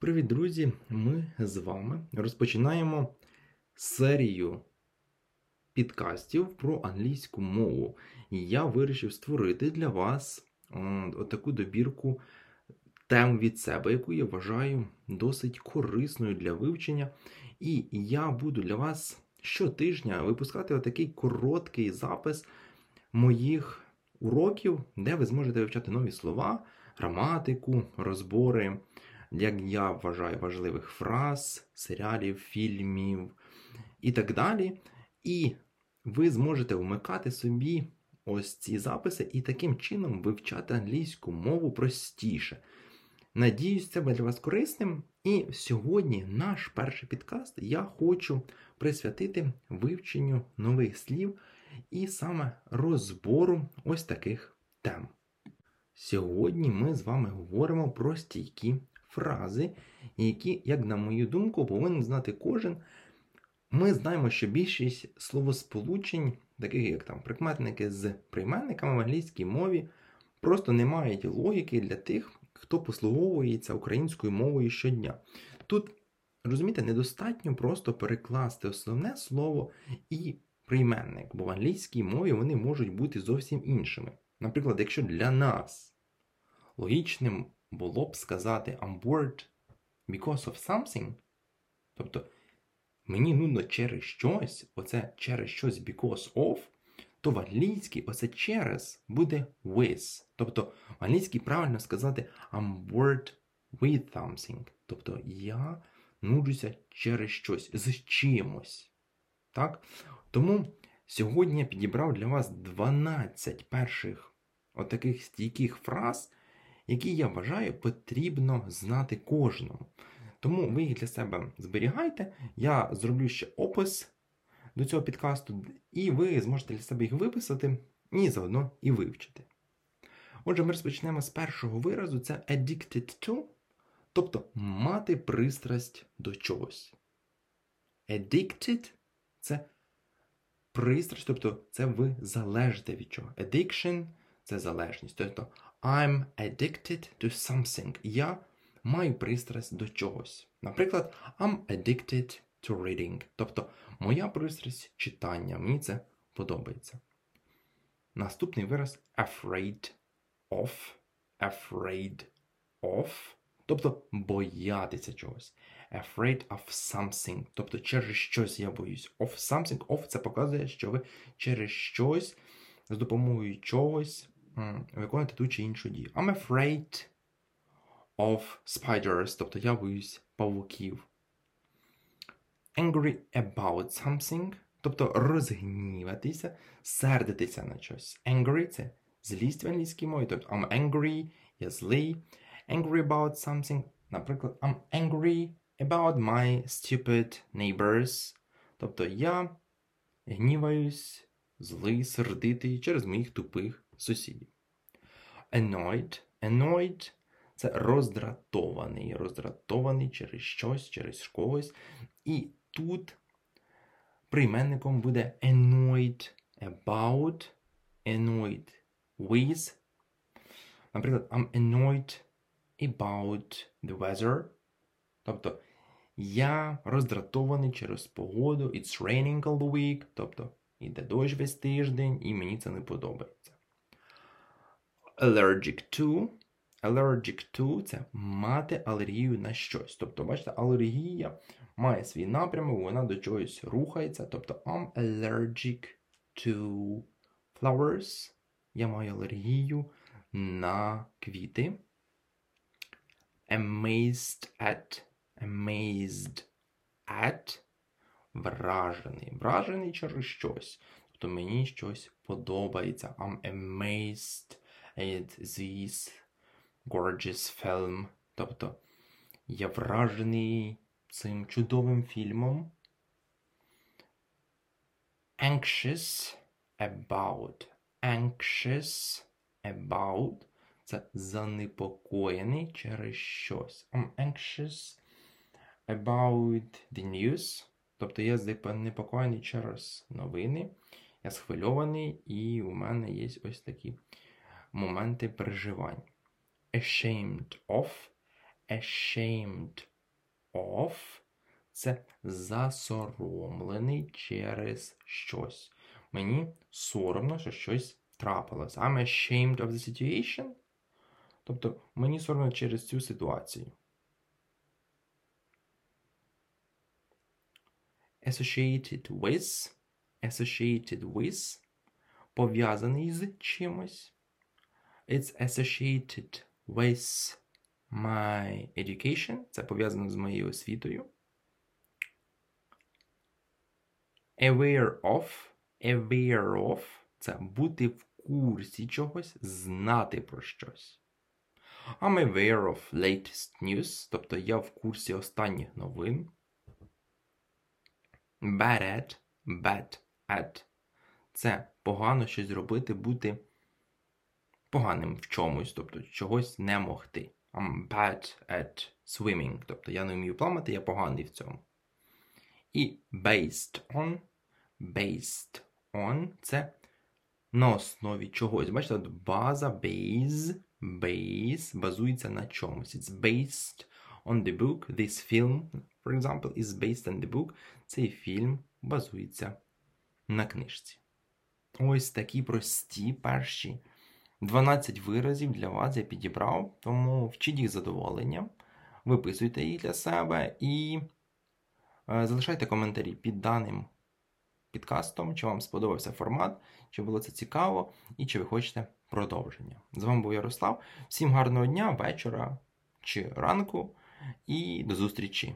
Привіт, друзі! Ми з вами розпочинаємо серію підкастів про англійську мову. І я вирішив створити для вас таку добірку тем від себе, яку я вважаю досить корисною для вивчення. І я буду для вас щотижня випускати отакий короткий запис моїх уроків, де ви зможете вивчати нові слова, граматику, розбори як я вважаю, важливих фраз, серіалів, фільмів і так далі. І ви зможете вмикати собі ось ці записи і таким чином вивчати англійську мову простіше. Надіюсь, це буде для вас корисним. І сьогодні наш перший підкаст я хочу присвятити вивченню нових слів і саме розбору ось таких тем. Сьогодні ми з вами говоримо про стійкі фрази, які, як на мою думку, повинен знати кожен. Ми знаємо, що більшість словосполучень, таких як там прикметники з прийменниками в англійській мові, просто не мають логіки для тих, хто послуговується українською мовою щодня. Тут, розумієте, недостатньо просто перекласти основне слово і прийменник, бо в англійській мові вони можуть бути зовсім іншими. Наприклад, якщо для нас логічним було б сказати I'm bored because of something. Тобто мені нудно через щось, оце через щось because of, то в англійській оце через буде with. Тобто в англійській правильно сказати I'm bored with something. Тобто я нуджуся через щось, з чимось. Так? Тому сьогодні я підібрав для вас 12 перших отаких стійких фраз, які я вважаю потрібно знати кожному. Тому ви їх для себе зберігайте. Я зроблю ще опис до цього підкасту, і ви зможете для себе їх виписати і заодно і вивчити. Отже, ми розпочнемо з першого виразу: це addicted to, тобто мати пристрасть до чогось. Addicted це пристрасть, тобто це ви залежите від чого. Addiction це залежність. Тобто I'm addicted to something. Я маю пристрасть до чогось. Наприклад, I'm addicted to reading. Тобто, моя пристрасть читання. Мені це подобається. Наступний вираз afraid of. Afraid of. Тобто боятися чогось. Afraid of something. Тобто через щось я боюсь. Of something. Of це показує, що ви через щось з допомогою чогось виконувати ту чи іншу дію. I'm afraid of spiders, тобто я боюсь павуків. Angry about something, тобто розгніватися, сердитися на щось. Angry це злість в англійській мові, тобто I'm angry, я злий. Angry about something. Наприклад, I'm angry about my stupid neighbors. Тобто я гніваюсь, злий, сердитий через моїх тупих сусідів. Annoyed. Annoyed – це роздратований. Роздратований через щось, через когось. І тут прийменником буде annoyed about, annoyed with. Наприклад, I'm annoyed about the weather. Тобто я роздратований через погоду. It's raining all the week. Тобто іде дощ весь тиждень, і мені це не подобається allergic to. Allergic to це мати алергію на щось. Тобто, бачите, алергія має свій напрямок, вона до чогось рухається. Тобто, I'm allergic to flowers. Я маю алергію на квіти. Amazed at. Amazed at. Вражений. Вражений через щось. Тобто мені щось подобається. I'm amazed at this gorgeous film. Тобто я вражений цим чудовим фільмом. Anxious about. Anxious about. Це занепокоєний через щось. I'm anxious about the news. Тобто я занепокоєний через новини. Я схвильований, і у мене є ось такі моменти переживань. Ashamed of, ashamed of це засоромлений через щось. Мені соромно, що щось трапилось. I'm ashamed of the situation. Тобто мені соромно через цю ситуацію. Associated with. Associated with. Пов'язаний з чимось. It's associated with my education. Це пов'язано з моєю освітою. Aware of. Aware of це бути в курсі чогось, знати про щось. I'm aware of latest news, тобто я в курсі останніх новин. Bad at, bad at. Це погано щось зробити, бути поганим в чомусь, тобто чогось не могти. I'm bad at swimming, тобто я не вмію плавати, я поганий в цьому. І based on, based on це на основі чогось. Бачите, от база, base, base базується на чомусь. It's based on the book. This film, for example, is based on the book. Цей фільм базується на книжці. Ось такі прості перші 12 виразів для вас я підібрав, тому вчіть їх задоволенням, виписуйте їх для себе і е, залишайте коментарі під даним підкастом, чи вам сподобався формат, чи було це цікаво, і чи ви хочете продовження. З вами був Ярослав. Всім гарного дня, вечора чи ранку, і до зустрічі!